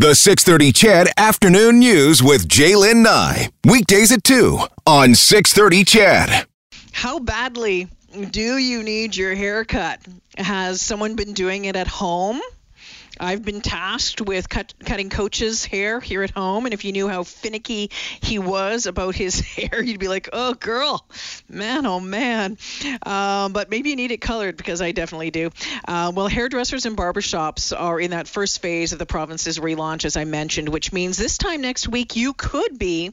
The 630 CHED Afternoon News with J'lyn Nye. Weekdays at 2 on 630 CHED. How badly do you need your haircut? Has someone been doing it at home? I've been tasked with cut, cutting Coach's hair here at home, and if you knew how finicky he was about his hair, you'd be like, "Oh, girl, man, oh man." Um, but maybe you need it colored because I definitely do. Uh, well, hairdressers and barbershops are in that first phase of the province's relaunch, as I mentioned, which means this time next week you could be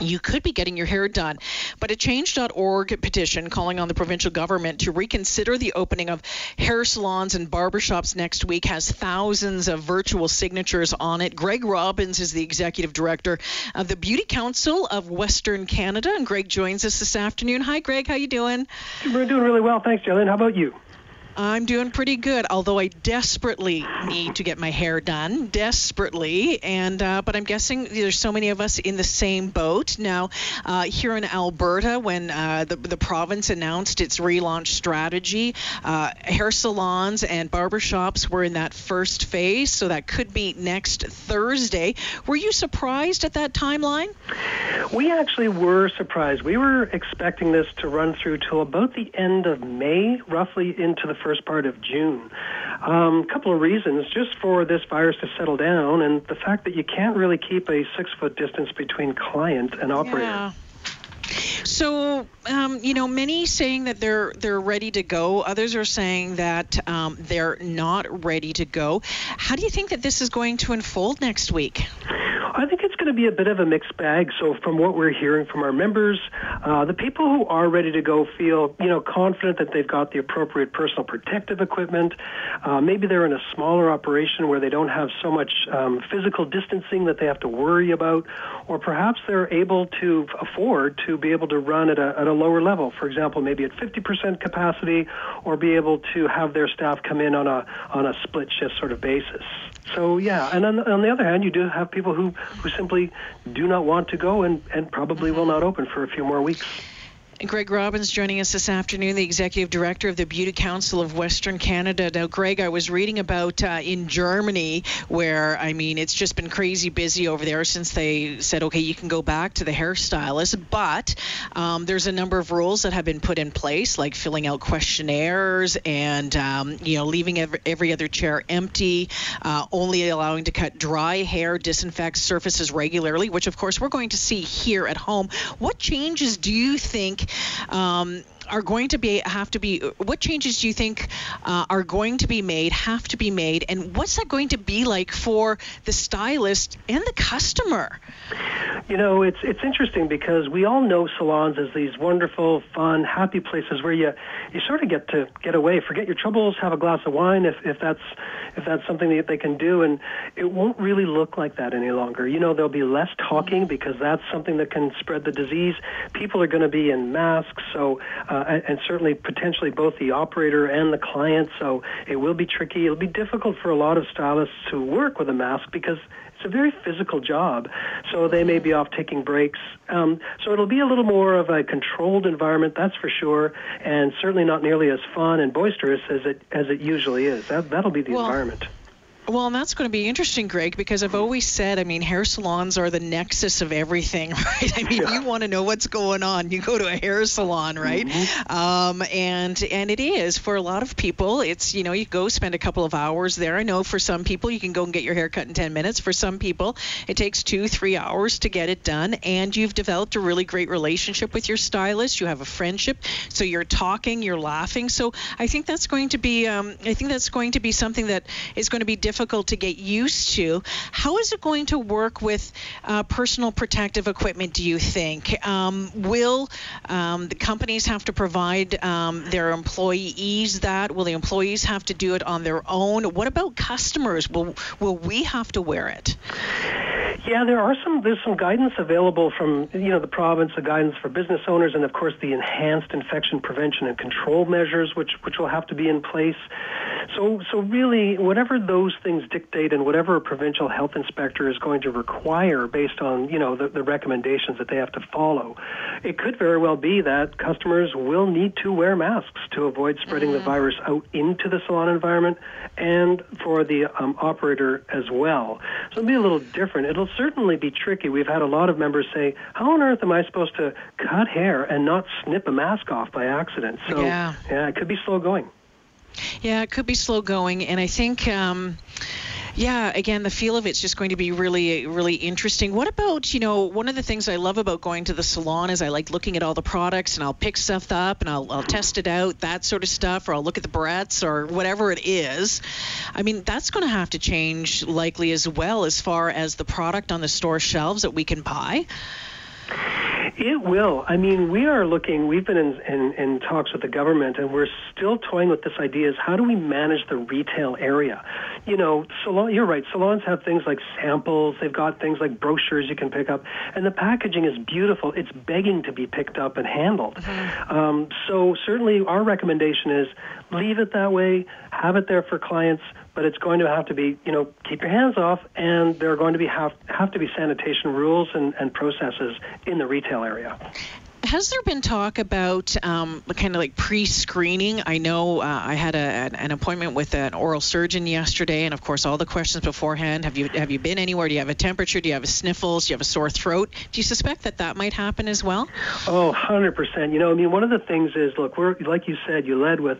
you could be getting your hair done. But a change.org petition calling on the provincial government to reconsider the opening of hair salons and barbershops next week has thousands of virtual signatures on it. Greg Robbins is the executive director of the Beauty Council of Western Canada, and Greg joins us this afternoon. Hi, Greg. How you doing? We're doing really well, thanks, Jillian. How about you? I'm doing pretty good, although I desperately need to get my hair done, desperately. And uh, but I'm guessing there's so many of us in the same boat now. Uh, here in Alberta, when uh, the the province announced its relaunch strategy, uh, hair salons and barbershops were in that first phase, so that could be next Thursday. Were you surprised at that timeline? We actually were surprised. We were expecting this to run through till about the end of May, roughly into the first part of June. A um, couple of reasons, just for this virus to settle down, and the fact that you can't really keep a six foot distance between client and operator. Yeah. So, um, you know, many saying that they're they're ready to go. Others are saying that um, they're not ready to go. How do you think that this is going to unfold next week? I think it's going be a bit of a mixed bag. So, from what we're hearing from our members, uh, the people who are ready to go feel, you know, confident that they've got the appropriate personal protective equipment. Uh, maybe they're in a smaller operation where they don't have so much um, physical distancing that they have to worry about, or perhaps they're able to afford to be able to run at a, at a lower level. For example, maybe at 50% capacity, or be able to have their staff come in on a on a split shift sort of basis. So yeah, and on, on the other hand, you do have people who who simply do not want to go and, and probably will mm-hmm. not open for a few more weeks. Greg Robbins joining us this afternoon, the executive director of the Beauty Council of Western Canada. Now, Greg, I was reading about uh, in Germany where, I mean, it's just been crazy busy over there since they said, okay, you can go back to the hairstylist, but um, there's a number of rules that have been put in place, like filling out questionnaires and, um, you know, leaving every, every other chair empty, uh, only allowing to cut dry hair, disinfect surfaces regularly, which, of course, we're going to see here at home. What changes do you think? Um, are going to be have to be what changes do you think uh, are going to be made have to be made and what's that going to be like for the stylist and the customer? You know it's it's interesting because we all know salons as these wonderful fun happy places where you you sort of get to get away forget your troubles have a glass of wine if if that's if that's something that they can do and it won't really look like that any longer. You know there'll be less talking because that's something that can spread the disease. People are going to be in masks so uh, uh, and, and certainly potentially both the operator and the client. So it will be tricky. It'll be difficult for a lot of stylists to work with a mask because it's a very physical job. So they may be off taking breaks. Um, so it'll be a little more of a controlled environment, that's for sure, and certainly not nearly as fun and boisterous as it as it usually is. That that'll be the well, environment. Well, and that's going to be interesting, Greg, because I've always said, I mean, hair salons are the nexus of everything, right? I mean, yeah. you want to know what's going on, you go to a hair salon, right? Mm-hmm. Um, and and it is for a lot of people. It's you know, you go spend a couple of hours there. I know for some people you can go and get your hair cut in 10 minutes. For some people, it takes two, three hours to get it done, and you've developed a really great relationship with your stylist. You have a friendship, so you're talking, you're laughing. So I think that's going to be, um, I think that's going to be something that is going to be different difficult to get used to. How is it going to work with uh, personal protective equipment, do you think? Um, will um, the companies have to provide um, their employees that? Will the employees have to do it on their own? What about customers? Will, will we have to wear it? Yeah, there are some. There's some guidance available from you know the province, the guidance for business owners, and of course the enhanced infection prevention and control measures, which which will have to be in place. So, so really, whatever those things dictate, and whatever a provincial health inspector is going to require based on you know the, the recommendations that they have to follow, it could very well be that customers will need to wear masks to avoid spreading mm-hmm. the virus out into the salon environment, and for the um, operator as well. So it'll be a little different. It'll certainly be tricky. We've had a lot of members say, "How on earth am I supposed to cut hair and not snip a mask off by accident?" So yeah, yeah it could be slow going. Yeah, it could be slow going, and I think. Um, yeah, again, the feel of it's just going to be really, really interesting. What about, you know, one of the things I love about going to the salon is I like looking at all the products and I'll pick stuff up and I'll, I'll test it out, that sort of stuff, or I'll look at the barrettes or whatever it is. I mean, that's going to have to change likely as well as far as the product on the store shelves that we can buy. It will. I mean, we are looking, we've been in, in, in, talks with the government, and we're still toying with this idea is how do we manage the retail area? You know, salon, you're right, salons have things like samples, they've got things like brochures you can pick up, and the packaging is beautiful. It's begging to be picked up and handled. Mm-hmm. Um, so, certainly, our recommendation is leave it that way, have it there for clients but it's going to have to be, you know, keep your hands off, and there are going to be have, have to be sanitation rules and, and processes in the retail area. Has there been talk about um, kind of like pre-screening? I know uh, I had a, an appointment with an oral surgeon yesterday, and of course, all the questions beforehand. Have you have you been anywhere? Do you have a temperature? Do you have a sniffles? Do you have a sore throat? Do you suspect that that might happen as well? Oh, 100%. You know, I mean, one of the things is, look, we're like you said, you led with,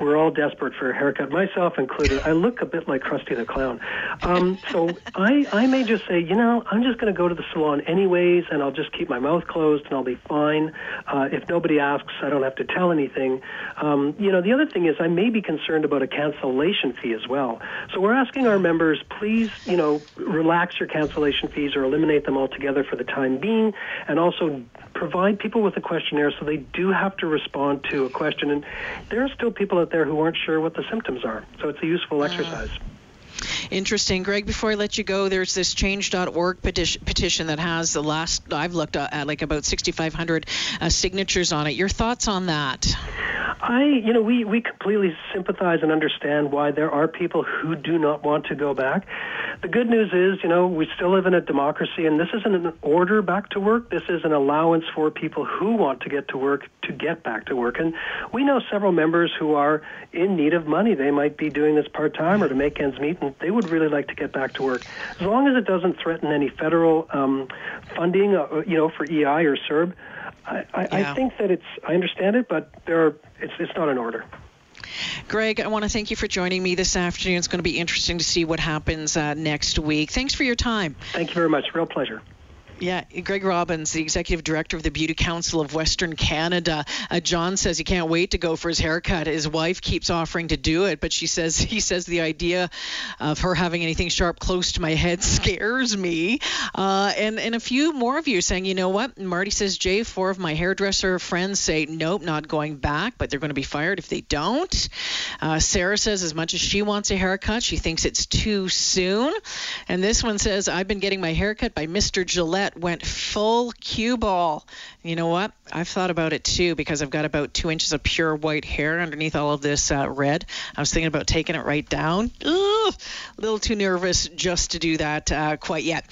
we're all desperate for a haircut, myself included. I look a bit like Krusty the Clown, um, so I I may just say, you know, I'm just going to go to the salon anyways, and I'll just keep my mouth closed, and I'll be fine fine. Uh, if nobody asks, I don't have to tell anything. Um, you know, the other thing is I may be concerned about a cancellation fee as well. So we're asking our members, please, you know, relax your cancellation fees or eliminate them altogether for the time being, and also provide people with a questionnaire so they do have to respond to a question. And there are still people out there who aren't sure what the symptoms are. So it's a useful uh. exercise. Interesting. Greg, before I let you go, there's this change.org petition, petition that has the last, I've looked at like about 6,500 uh, signatures on it. Your thoughts on that? I, you know, we, we completely sympathize and understand why there are people who do not want to go back. The good news is, you know, we still live in a democracy, and this isn't an order back to work. This is an allowance for people who want to get to work to get back to work. And we know several members who are in need of money. They might be doing this part time or to make ends meet, and they would really like to get back to work. As long as it doesn't threaten any federal um, funding, uh, you know, for EI or CERB. I, I, yeah. I think that it's. I understand it, but there are. It's it's not an order. Greg, I want to thank you for joining me this afternoon. It's going to be interesting to see what happens uh, next week. Thanks for your time. Thank you very much. Real pleasure. Yeah, Greg Robbins, the executive director of the Beauty Council of Western Canada. Uh, John says he can't wait to go for his haircut. His wife keeps offering to do it, but she says he says the idea of her having anything sharp close to my head scares me. Uh, and and a few more of you saying, you know what? Marty says, Jay, four of my hairdresser friends say, nope, not going back, but they're going to be fired if they don't. Uh, Sarah says, as much as she wants a haircut, she thinks it's too soon. And this one says, I've been getting my haircut by Mr. Gillette went full cue ball. You know what? I've thought about it too because I've got about two inches of pure white hair underneath all of this uh, red. I was thinking about taking it right down. Ugh, a little too nervous just to do that uh, quite yet.